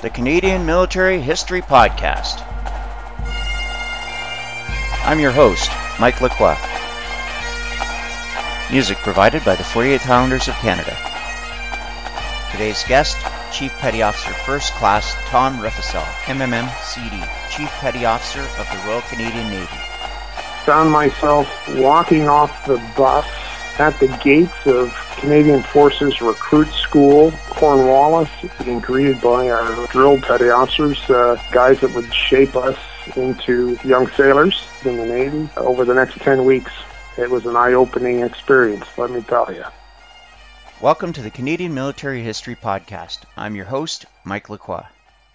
the Canadian Military History Podcast. I'm your host, Mike Lacroix. Music provided by the 48th Highlanders of Canada. Today's guest, Chief Petty Officer First Class Tom Riffisell, MMM CD, Chief Petty Officer of the Royal Canadian Navy. Found myself walking off the bus at the gates of Canadian Forces Recruit School, Cornwallis, being greeted by our drilled petty officers, uh, guys that would shape us into young sailors in the Navy over the next 10 weeks. It was an eye-opening experience, let me tell you. Welcome to the Canadian Military History Podcast. I'm your host, Mike Lacroix.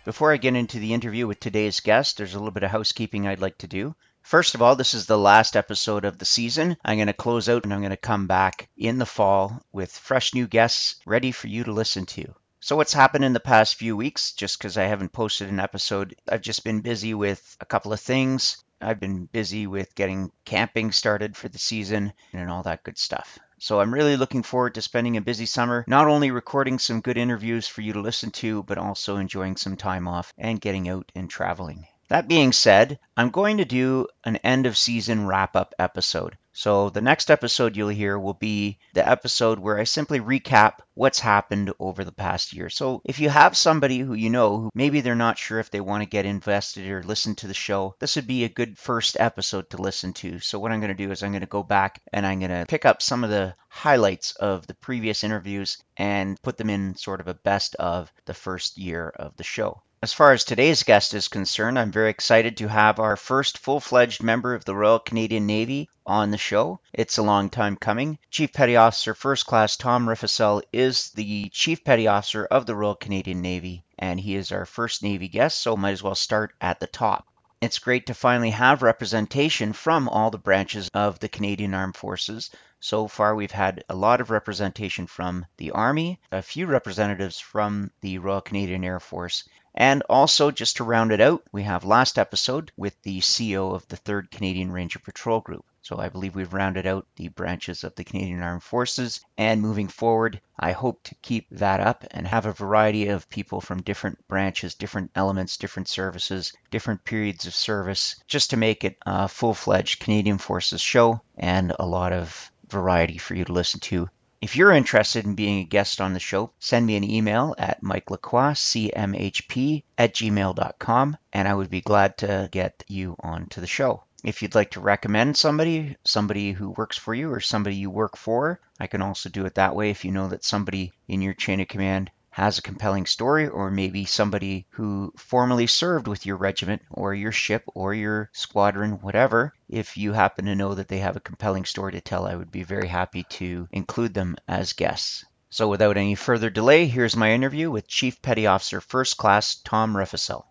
Before I get into the interview with today's guest, there's a little bit of housekeeping I'd like to do. First of all, this is the last episode of the season. I'm going to close out and I'm going to come back in the fall with fresh new guests ready for you to listen to. So, what's happened in the past few weeks, just because I haven't posted an episode, I've just been busy with a couple of things. I've been busy with getting camping started for the season and all that good stuff. So I'm really looking forward to spending a busy summer, not only recording some good interviews for you to listen to, but also enjoying some time off and getting out and traveling. That being said, I'm going to do an end of season wrap up episode. So the next episode you'll hear will be the episode where I simply recap what's happened over the past year. So if you have somebody who you know who maybe they're not sure if they want to get invested or listen to the show, this would be a good first episode to listen to. So what I'm going to do is I'm going to go back and I'm going to pick up some of the highlights of the previous interviews and put them in sort of a best of the first year of the show. As far as today's guest is concerned, I'm very excited to have our first full fledged member of the Royal Canadian Navy on the show. It's a long time coming. Chief Petty Officer First Class Tom Riffisell is the Chief Petty Officer of the Royal Canadian Navy, and he is our first Navy guest, so might as well start at the top. It's great to finally have representation from all the branches of the Canadian Armed Forces. So far, we've had a lot of representation from the Army, a few representatives from the Royal Canadian Air Force, and also, just to round it out, we have last episode with the CEO of the 3rd Canadian Ranger Patrol Group. So I believe we've rounded out the branches of the Canadian Armed Forces. And moving forward, I hope to keep that up and have a variety of people from different branches, different elements, different services, different periods of service, just to make it a full fledged Canadian Forces show and a lot of variety for you to listen to if you're interested in being a guest on the show, send me an email at mikelacroixcmhp at gmail.com and I would be glad to get you onto the show. If you'd like to recommend somebody, somebody who works for you or somebody you work for, I can also do it that way if you know that somebody in your chain of command has a compelling story, or maybe somebody who formerly served with your regiment or your ship or your squadron, whatever, if you happen to know that they have a compelling story to tell, I would be very happy to include them as guests. So without any further delay, here's my interview with Chief Petty Officer First Class Tom Riffisell.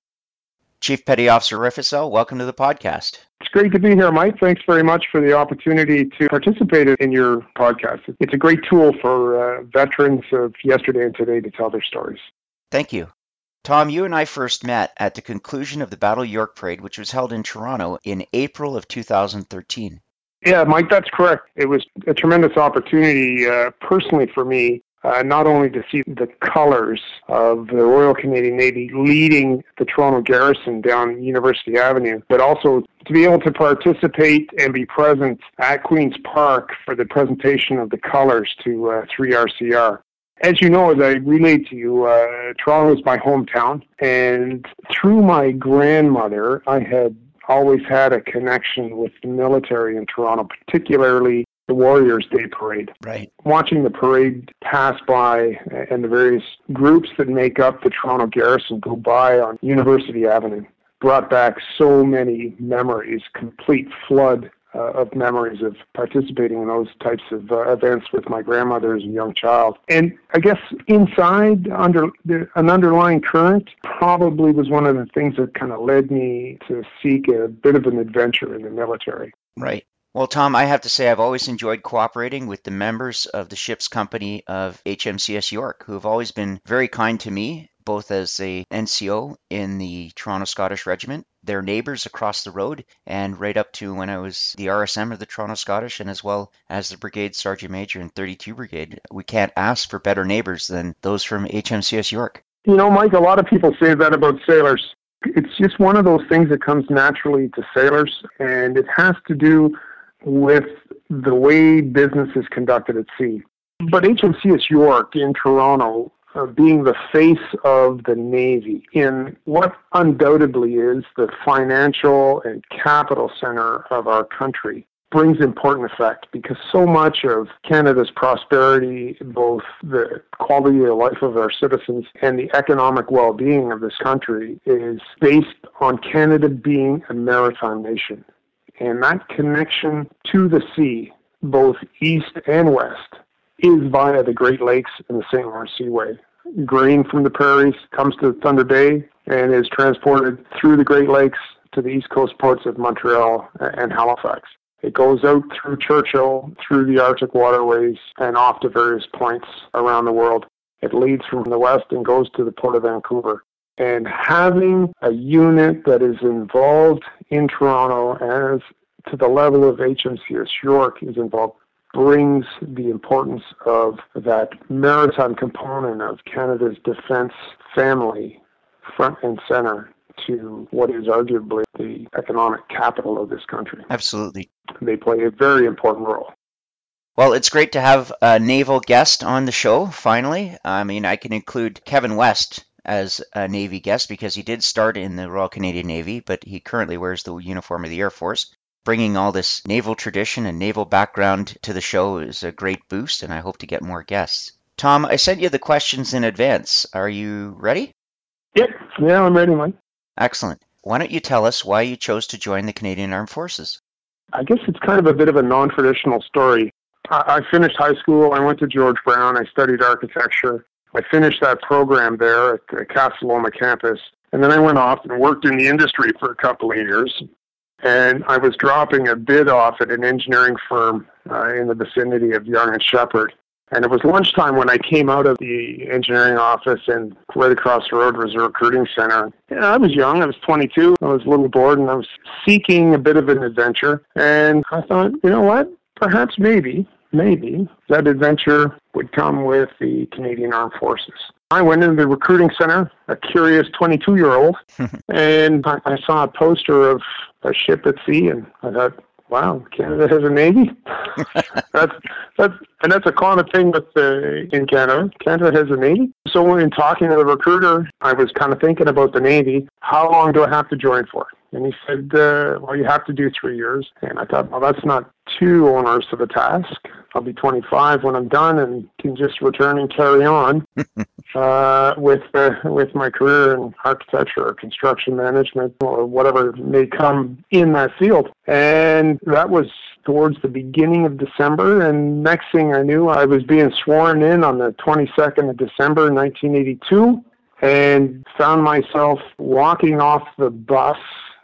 Chief Petty Officer Riffisell, welcome to the podcast. It's great to be here, Mike. Thanks very much for the opportunity to participate in your podcast. It's a great tool for uh, veterans of yesterday and today to tell their stories. Thank you. Tom, you and I first met at the conclusion of the Battle York Parade, which was held in Toronto in April of 2013. Yeah, Mike, that's correct. It was a tremendous opportunity uh, personally for me uh, not only to see the colors of the Royal Canadian Navy leading the Toronto garrison down University Avenue, but also to be able to participate and be present at Queen's Park for the presentation of the colors to uh, 3RCR. As you know, as I relayed to you, uh, Toronto is my hometown, and through my grandmother, I had always had a connection with the military in Toronto, particularly the Warriors Day Parade. Right. Watching the parade pass by and the various groups that make up the Toronto Garrison go by on University Avenue brought back so many memories, complete flood uh, of memories of participating in those types of uh, events with my grandmother as a young child. And I guess inside, under the, an underlying current, probably was one of the things that kind of led me to seek a bit of an adventure in the military. Right. Well, Tom, I have to say I've always enjoyed cooperating with the members of the ship's company of HMCS York, who have always been very kind to me, both as a NCO in the Toronto Scottish Regiment, their neighbors across the road, and right up to when I was the RSM of the Toronto Scottish, and as well as the Brigade Sergeant Major in 32 Brigade. We can't ask for better neighbors than those from HMCS York. You know, Mike, a lot of people say that about sailors. It's just one of those things that comes naturally to sailors, and it has to do with the way business is conducted at sea. But HMCS York in Toronto, uh, being the face of the Navy in what undoubtedly is the financial and capital center of our country, brings important effect because so much of Canada's prosperity, both the quality of life of our citizens and the economic well being of this country, is based on Canada being a maritime nation. And that connection to the sea, both east and west, is via the Great Lakes and the St. Lawrence Seaway. Grain from the prairies comes to Thunder Bay and is transported through the Great Lakes to the east coast ports of Montreal and Halifax. It goes out through Churchill, through the Arctic waterways, and off to various points around the world. It leads from the west and goes to the Port of Vancouver. And having a unit that is involved in Toronto as to the level of HMCS York is involved brings the importance of that maritime component of Canada's defense family front and center to what is arguably the economic capital of this country. Absolutely. They play a very important role. Well, it's great to have a naval guest on the show, finally. I mean, I can include Kevin West as a Navy guest because he did start in the Royal Canadian Navy, but he currently wears the uniform of the Air Force. Bringing all this naval tradition and naval background to the show is a great boost, and I hope to get more guests. Tom, I sent you the questions in advance. Are you ready? Yep. Yeah, I'm ready, Mike. Excellent. Why don't you tell us why you chose to join the Canadian Armed Forces? I guess it's kind of a bit of a non traditional story. I finished high school. I went to George Brown. I studied architecture. I finished that program there at the Casa Loma campus. And then I went off and worked in the industry for a couple of years. And I was dropping a bid off at an engineering firm uh, in the vicinity of Yonge and Sheppard. And it was lunchtime when I came out of the engineering office, and right across the road was a recruiting center. And I was young. I was 22. I was a little bored, and I was seeking a bit of an adventure. And I thought, you know what? Perhaps, maybe, maybe that adventure would come with the Canadian Armed Forces. I went into the recruiting center, a curious 22 year old, and I, I saw a poster of a ship at sea, and I thought, wow, Canada has a navy. that's that's and that's a common thing with uh, in Canada. Canada has a navy. So in talking to the recruiter, I was kind of thinking about the navy. How long do I have to join for? And he said, uh, well, you have to do three years. And I thought, well, that's not too onerous of a task. I'll be 25 when I'm done and can just return and carry on uh, with uh, with my career in architecture or construction management or whatever may come in that field. And that was towards the beginning of December. And next thing I knew, I was being sworn in on the 22nd of December 1982 and found myself walking off the bus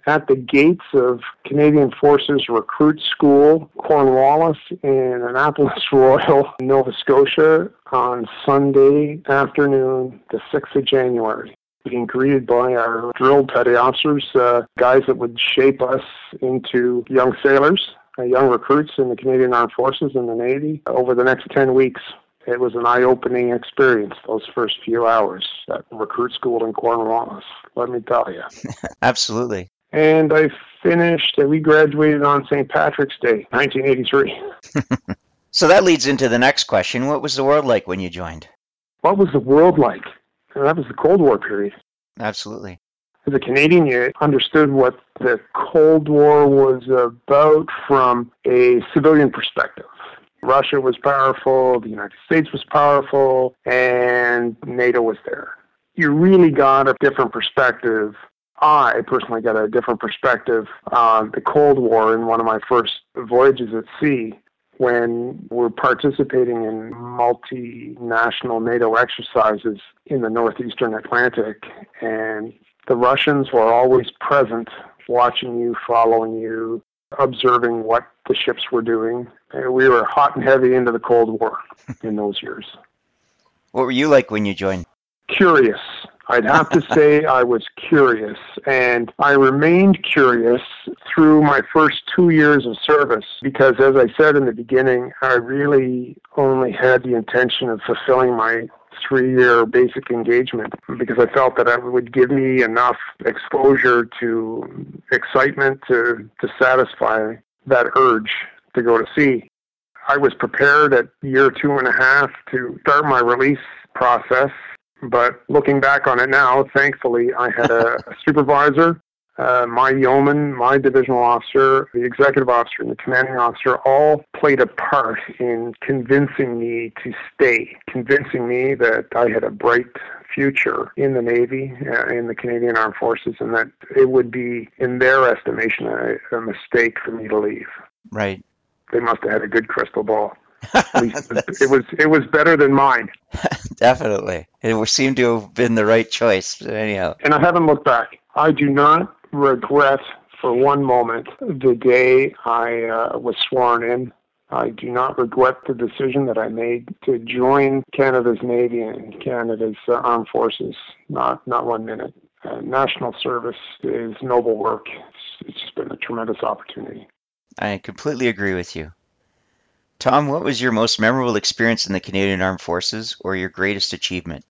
at the gates of Canadian Forces Recruit School, Cornwallis, in Annapolis Royal, Nova Scotia, on Sunday afternoon, the 6th of January. Being greeted by our drill petty officers, uh, guys that would shape us into young sailors, uh, young recruits in the Canadian Armed Forces and the Navy over the next 10 weeks it was an eye-opening experience those first few hours at recruit school in Cornwallis. Let me tell you. Absolutely and I finished, and we graduated on St. Patrick's Day, 1983. so that leads into the next question. What was the world like when you joined? What was the world like? That was the Cold War period. Absolutely. As a Canadian, you understood what the Cold War was about from a civilian perspective. Russia was powerful, the United States was powerful, and NATO was there. You really got a different perspective I personally got a different perspective on the Cold War in one of my first voyages at sea when we're participating in multinational NATO exercises in the northeastern Atlantic. And the Russians were always present, watching you, following you, observing what the ships were doing. And we were hot and heavy into the Cold War in those years. What were you like when you joined? Curious. I'd have to say I was curious, and I remained curious through my first two years of service because, as I said in the beginning, I really only had the intention of fulfilling my three year basic engagement because I felt that it would give me enough exposure to excitement to, to satisfy that urge to go to sea. I was prepared at year two and a half to start my release process, but looking back on it now, thankfully, I had a, supervisor uh, my yeoman, my divisional officer, the executive officer, and the commanding officer all played a part in convincing me to stay, convincing me that I had a bright future in the Navy, uh, in the Canadian Armed Forces, and that it would be, in their estimation, a, a mistake for me to leave. Right. They must have had a good crystal ball. it was it was better than mine. Definitely, it seemed to have been the right choice. Anyhow, and I haven't looked back. I do not regret for one moment the day I uh, was sworn in. I do not regret the decision that I made to join Canada's Navy and Canada's uh, Armed Forces. Not not one minute. Uh, national service is noble work. It's, it's been a tremendous opportunity. I completely agree with you. Tom, what was your most memorable experience in the Canadian Armed Forces or your greatest achievement?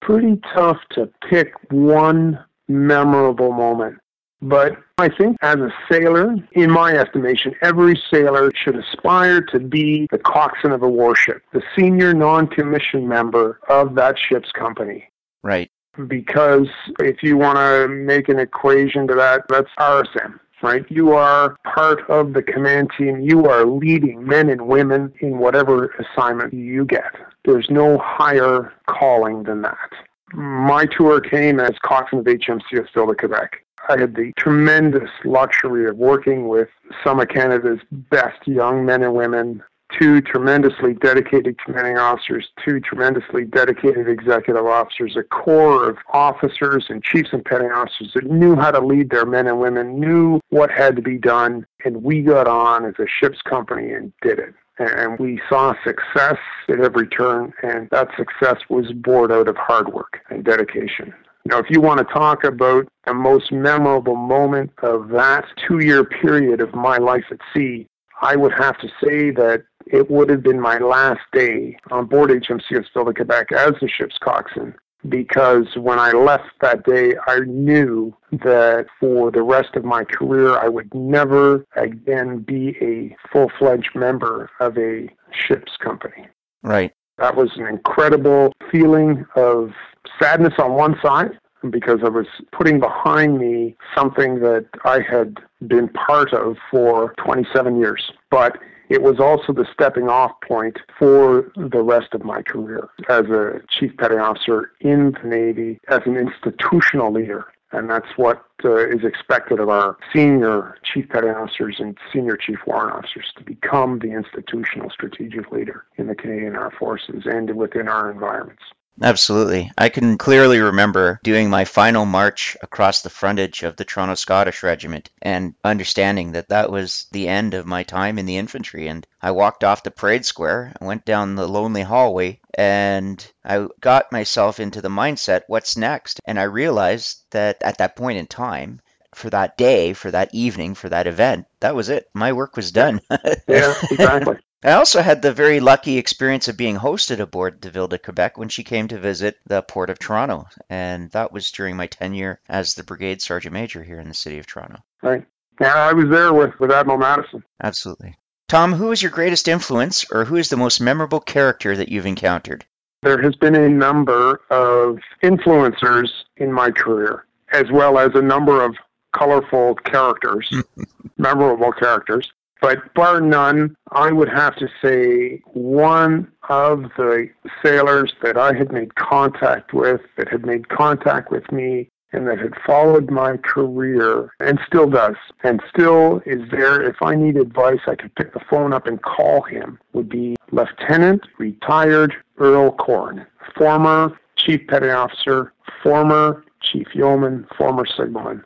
Pretty tough to pick one memorable moment. But I think as a sailor, in my estimation, every sailor should aspire to be the coxswain of a warship, the senior non-commissioned member of that ship's company. Right. Because if you want to make an equation to that, that's RSM right? You are part of the command team. You are leading men and women in whatever assignment you get. There's no higher calling than that. My tour came as coxswain of HMCS Ville de Quebec. I had the tremendous luxury of working with some of Canada's best young men and women, two tremendously dedicated commanding officers, two tremendously dedicated executive officers, a corps of officers and chiefs and petty officers that knew how to lead their men and women, knew what had to be done, and we got on as a ship's company and did it and we saw success at every turn, and that success was born out of hard work and dedication. Now, if you want to talk about the most memorable moment of that two year period of my life at sea, I would have to say that it would have been my last day on board HMCS Ville de Quebec as the ship's coxswain because when I left that day, I knew that for the rest of my career, I would never again be a full fledged member of a ship's company. Right. That was an incredible feeling of sadness on one side because I was putting behind me something that I had been part of for 27 years. But it was also the stepping off point for the rest of my career as a chief petty officer in the Navy, as an institutional leader. And that's what uh, is expected of our senior chief petty officers and senior chief warrant officers to become the institutional strategic leader in the Canadian Armed Forces and within our environments. Absolutely. I can clearly remember doing my final march across the frontage of the Toronto Scottish Regiment and understanding that that was the end of my time in the infantry. And I walked off the parade square, and went down the lonely hallway, and I got myself into the mindset what's next? And I realized that at that point in time, for that day, for that evening, for that event, that was it. My work was done. yeah, exactly. I also had the very lucky experience of being hosted aboard the Ville de Quebec when she came to visit the Port of Toronto, and that was during my tenure as the Brigade Sergeant Major here in the City of Toronto. Right. Yeah, I was there with, with Admiral Madison. Absolutely. Tom, who is your greatest influence, or who is the most memorable character that you've encountered? There has been a number of influencers in my career, as well as a number of colorful characters, memorable characters. But bar none, I would have to say one of the sailors that I had made contact with, that had made contact with me, and that had followed my career and still does, and still is there. If I need advice, I could pick the phone up and call him, would be Lieutenant Retired Earl Corn, former Chief Petty Officer, former Chief Yeoman, former Signalman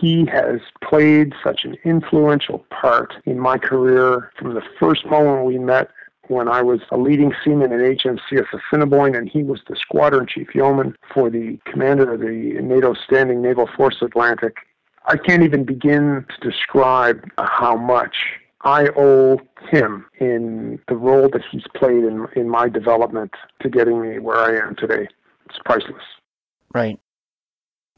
he has played such an influential part in my career from the first moment we met when I was a leading seaman in HMCS Assiniboine, and he was the squadron chief yeoman for the commander of the NATO Standing Naval Force Atlantic. I can't even begin to describe how much I owe him in the role that he's played in in my development to getting me where I am today. It's priceless. Right.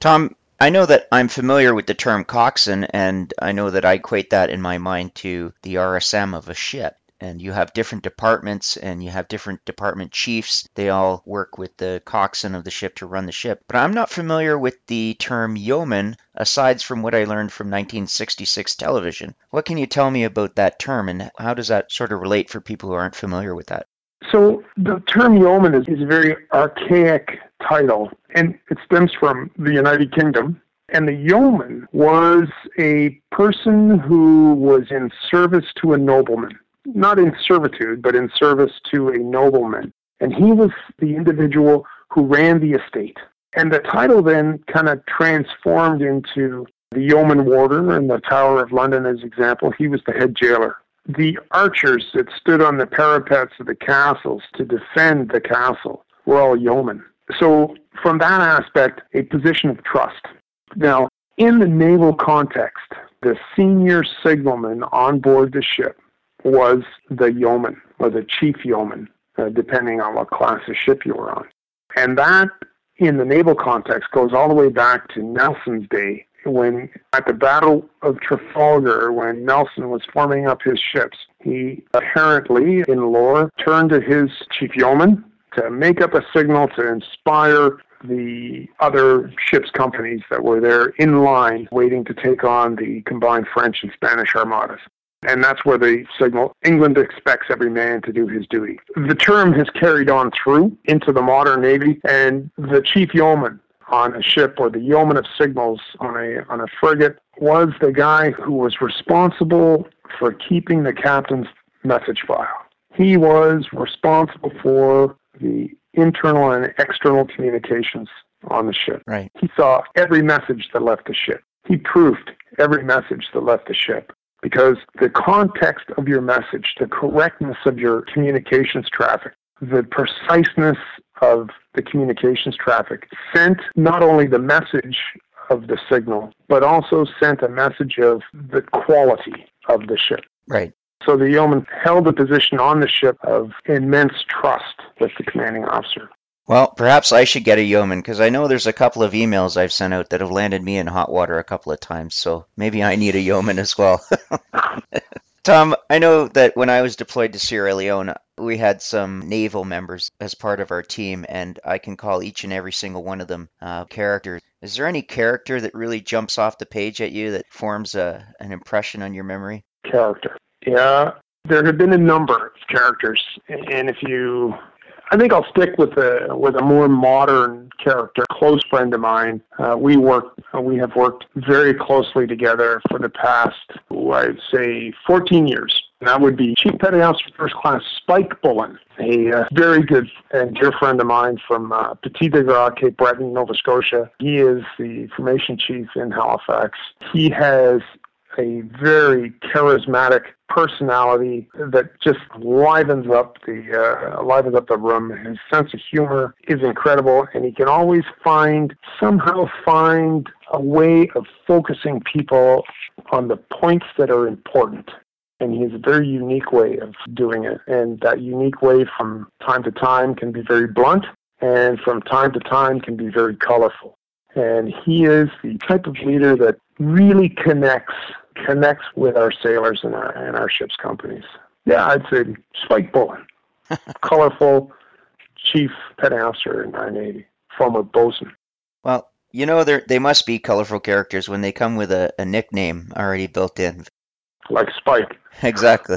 Tom, I know that I'm familiar with the term coxswain, and I know that I equate that in my mind to the RSM of a ship and you have different departments and you have different department chiefs. They all work with the coxswain of the ship to run the ship. But I'm not familiar with the term yeoman aside from what I learned from 1966 television. What can you tell me about that term and how does that sort of relate for people who aren't familiar with that? So the term yeoman is, is a very archaic title and it stems from the United Kingdom and the yeoman was a person who was in service to a nobleman not in servitude, but in service to a nobleman. And he was the individual who ran the estate. And the title then kind of transformed into the yeoman warder in the Tower of London, as example. He was the head jailer. The archers that stood on the parapets of the castles to defend the castle were all yeomen. So, from that aspect, a position of trust. Now, in the naval context, the senior signalman on board the ship was the yeoman or the chief yeoman, uh, depending on what class of ship you were on. And that, in the naval context, goes all the way back to Nelson's day when, at the Battle of Trafalgar, when Nelson was forming up his ships, he apparently, in lore, turned to his chief yeoman to make up a signal to inspire the other ships companies that were there in line waiting to take on the combined French and Spanish armadas. And that's where the signal England expects every man to do his duty. The term has carried on through into the modern Navy, and the chief yeoman on a ship or the yeoman of signals on a on a frigate was the guy who was responsible for keeping the captain's message file. He was responsible for the internal and external communications on the ship. Right. He saw every message that left the ship. He proofed every message that left the ship because the context of your message, the correctness of your communications traffic, the preciseness of the communications traffic sent not only the message of the signal, but also sent a message of the quality of the ship. Right. So the yeoman held a position on the ship of immense trust with the commanding officer. Well, perhaps I should get a yeoman because I know there's a couple of emails I've sent out that have landed me in hot water a couple of times. So maybe I need a yeoman as well. Tom, I know that when I was deployed to Sierra Leone, we had some naval members as part of our team, and I can call each and every single one of them uh, characters. Is there any character that really jumps off the page at you that forms a, an impression on your memory? Character. Yeah, there have been a number of characters, and if you I think I'll stick with a with a more modern character, close friend of mine. Uh, we work, we have worked very closely together for the past, I'd say, 14 years. That would be Chief Petty Officer First Class Spike Bullen, a uh, very good and dear friend of mine from uh, Petit de Grat, Cape Breton, Nova Scotia. He is the formation chief in Halifax. He has a very charismatic personality that just livens up the uh, livens up the room. His sense of humor is incredible, and he can always find somehow find a way of focusing people on the points that are important. And he has a very unique way of doing it. And that unique way from time to time can be very blunt, and from time to time can be very colorful. And he is the type of leader that really connects connects with our sailors and our and our ships companies. Yeah, I'd say Spike Bullen, colorful chief petty officer in 980, former bosun. Well, you know they must be colorful characters when they come with a, a nickname already built in. Like Spike. Exactly.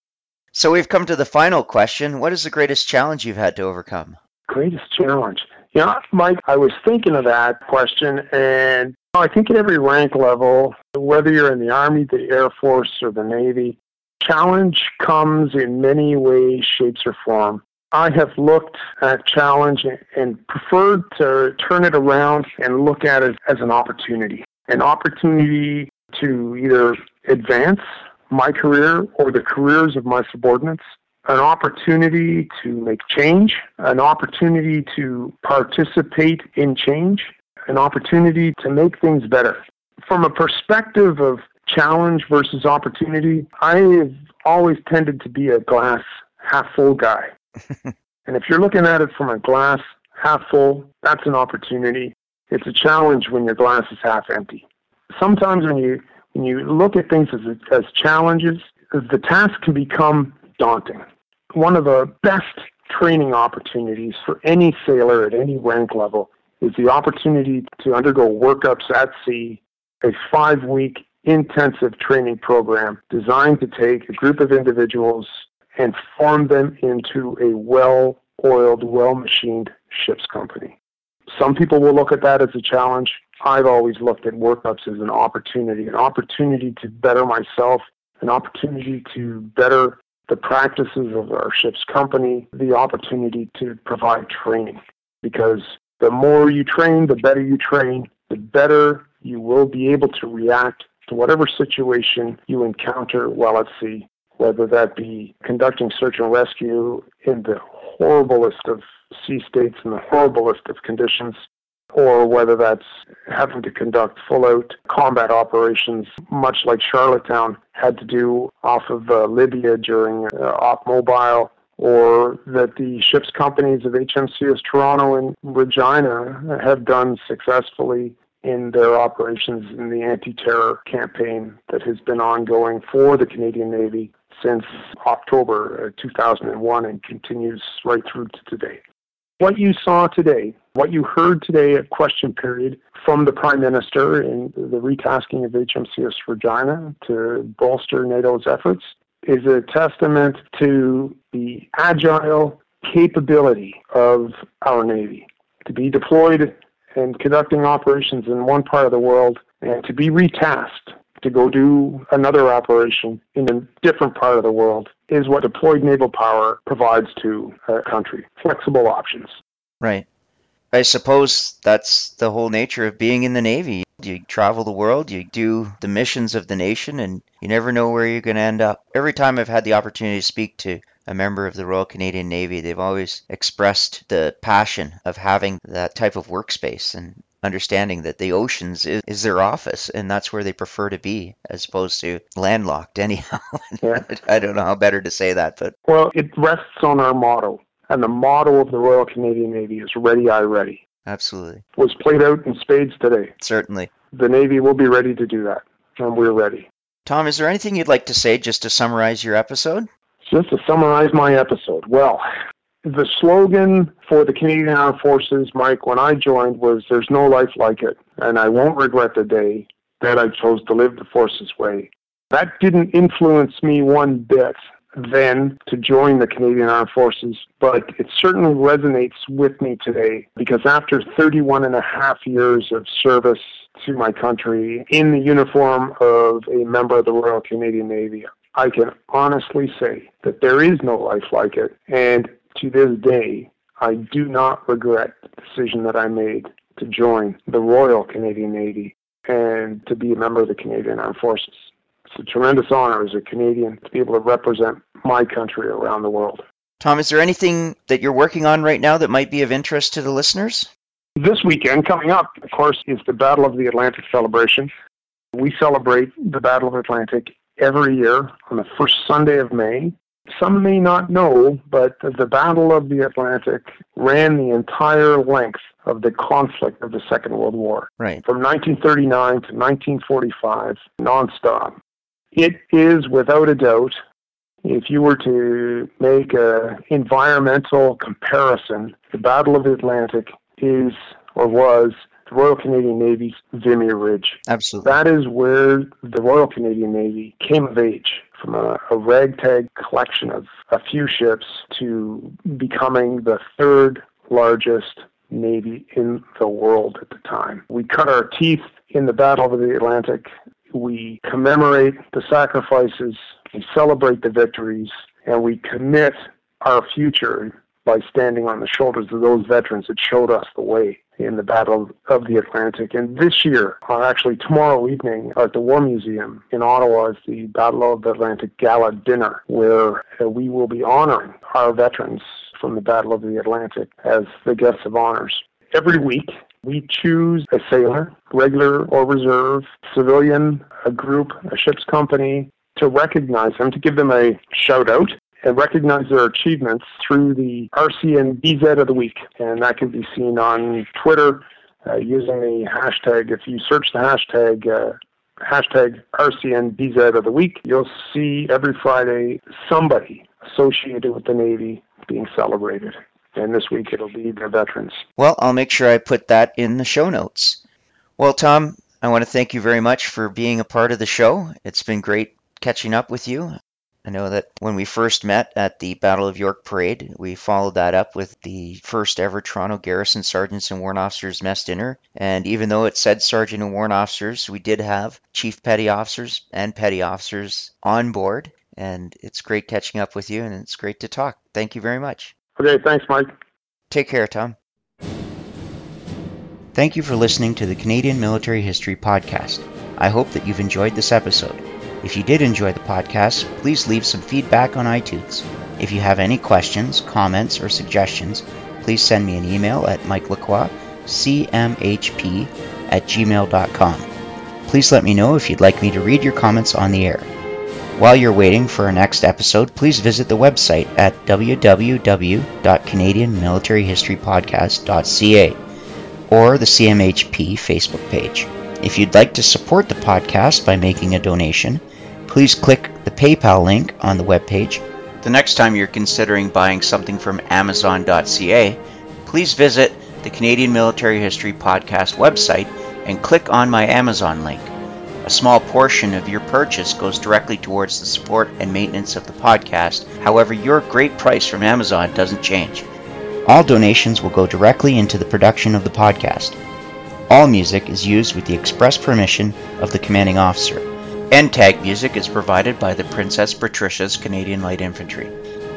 so we've come to the final question. What is the greatest challenge you've had to overcome? Greatest challenge. Yeah, Mike, I was thinking of that question, and I think at every rank level, whether you're in the Army, the Air Force, or the Navy, challenge comes in many ways, shapes, or form. I have looked at challenge and preferred to turn it around and look at it as an opportunity. An opportunity to either advance my career or the careers of my subordinates, an opportunity to make change, an opportunity to participate in change, an opportunity to make things better. From a perspective of challenge versus opportunity, I have always tended to be a glass half full guy. and if you're looking at it from a glass half full, that's an opportunity. It's a challenge when your glass is half empty. Sometimes when you when you look at things as as challenges, the task can become daunting. One of the best training opportunities for any sailor at any rank level is the opportunity to undergo workups at sea, a five week intensive training program designed to take a group of individuals and form them into a well oiled, well machined ship's company. Some people will look at that as a challenge. I've always looked at workups as an opportunity, an opportunity to better myself, an opportunity to better the practices of our ship's company, the opportunity to provide training. Because the more you train, the better you train, the better you will be able to react to whatever situation you encounter while at sea, whether that be conducting search and rescue in the horriblest of sea states and the horriblest of conditions, or whether that's having to conduct full out combat operations, much like Charlottetown had to do off of uh, Libya during uh, Mobile, or that the ships companies of HMCS Toronto and Regina have done successfully in their operations in the anti terror campaign that has been ongoing for the Canadian Navy since October uh, 2001 and continues right through to today. What you saw today, what you heard today at question period from the Prime Minister in the retasking of HMCS Regina to bolster NATO's efforts is a testament to the agile capability of our Navy to be deployed and conducting operations in one part of the world and to be retasked to go do another operation in a different part of the world is what deployed naval power provides to a country flexible options. Right. I suppose that's the whole nature of being in the Navy. You travel the world, you do the missions of the nation, and you never know where you're going to end up. Every time I've had the opportunity to speak to a member of the Royal Canadian Navy, they've always expressed the passion of having that type of workspace and understanding that the oceans is, is their office and that's where they prefer to be as opposed to landlocked anyhow. Yeah. I don't know how better to say that, but well, it rests on our motto. And the motto of the Royal Canadian Navy is ready, aye ready. Absolutely. Was played out in spades today. Certainly. The Navy will be ready to do that, and we're ready. Tom, is there anything you'd like to say just to summarize your episode? Just to summarize my episode. Well, the slogan for the Canadian Armed Forces, Mike, when I joined was There's no life like it, and I won't regret the day that I chose to live the Forces way. That didn't influence me one bit then to join the Canadian Armed Forces, but it certainly resonates with me today because after 31 and a half years of service to my country in the uniform of a member of the Royal Canadian Navy, I can honestly say that there is no life like it. And to this day, I do not regret the decision that I made to join the Royal Canadian Navy and to be a member of the Canadian Armed Forces. It's a tremendous honor as a Canadian to be able to represent my country around the world. Tom, is there anything that you're working on right now that might be of interest to the listeners? This weekend, coming up, of course, is the Battle of the Atlantic celebration. We celebrate the Battle of the Atlantic every year on the first Sunday of May. Some may not know, but the Battle of the Atlantic ran the entire length of the conflict of the Second World War. Right. From 1939 to 1945, nonstop. It is without a doubt, if you were to make an environmental comparison, the Battle of the Atlantic is or was the Royal Canadian Navy's Vimy Ridge. Absolutely. That is where the Royal Canadian Navy came of age from a, a ragtag collection of a few ships to becoming the third largest navy in the world at the time. We cut our teeth in the Battle of the Atlantic we commemorate the sacrifices, we celebrate the victories, and we commit our future by standing on the shoulders of those veterans that showed us the way in the Battle of the Atlantic. And this year, or actually tomorrow evening, at the War Museum in Ottawa is the Battle of the Atlantic Gala Dinner, where uh, we will be honoring our veterans from the Battle of the Atlantic as the guests of honors. Every week, We choose a sailor, regular or reserve, civilian, a group, a ship's company, to recognize them, to give them a shout out and recognize their achievements through the RCN BZ of the week. And that can be seen on Twitter uh, using the hashtag. If you search the hashtag, uh, hashtag RCN BZ of the week, you'll see every Friday somebody associated with the Navy being celebrated. And this week it'll be the veterans. Well, I'll make sure I put that in the show notes. Well, Tom, I want to thank you very much for being a part of the show. It's been great catching up with you. I know that when we first met at the Battle of York Parade, we followed that up with the first ever Toronto Garrison Sergeants and Warrant Officers Mess Dinner. And even though it said Sergeant and Warrant Officers, we did have Chief Petty Officers and Petty Officers on board. And it's great catching up with you, and it's great to talk. Thank you very much. Okay, thanks, Mike. Take care, Tom. Thank you for listening to the Canadian Military History Podcast. I hope that you've enjoyed this episode. If you did enjoy the podcast, please leave some feedback on iTunes. If you have any questions, comments, or suggestions, please send me an email at mikelacroix, cmhp at gmail.com. Please let me know if you'd like me to read your comments on the air. While you're waiting for our next episode, please visit the website at www.canadianmilitaryhistorypodcast.ca or the CMHP Facebook page. If you'd like to support the podcast by making a donation, please click the PayPal link on the webpage. The next time you're considering buying something from Amazon.ca, please visit the Canadian Military History Podcast website and click on my Amazon link. A small portion of your purchase goes directly towards the support and maintenance of the podcast. However, your great price from Amazon doesn't change. All donations will go directly into the production of the podcast. All music is used with the express permission of the commanding officer. End tag music is provided by the Princess Patricia's Canadian Light Infantry.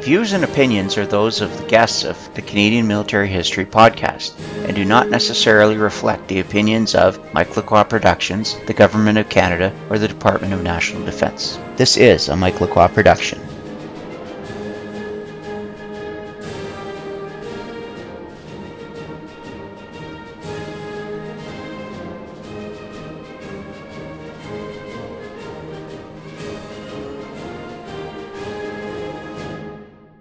Views and opinions are those of the guests of the Canadian Military History podcast and do not necessarily reflect the opinions of Mike Lacroix Productions, the Government of Canada, or the Department of National Defence. This is a Mike Lacroix production.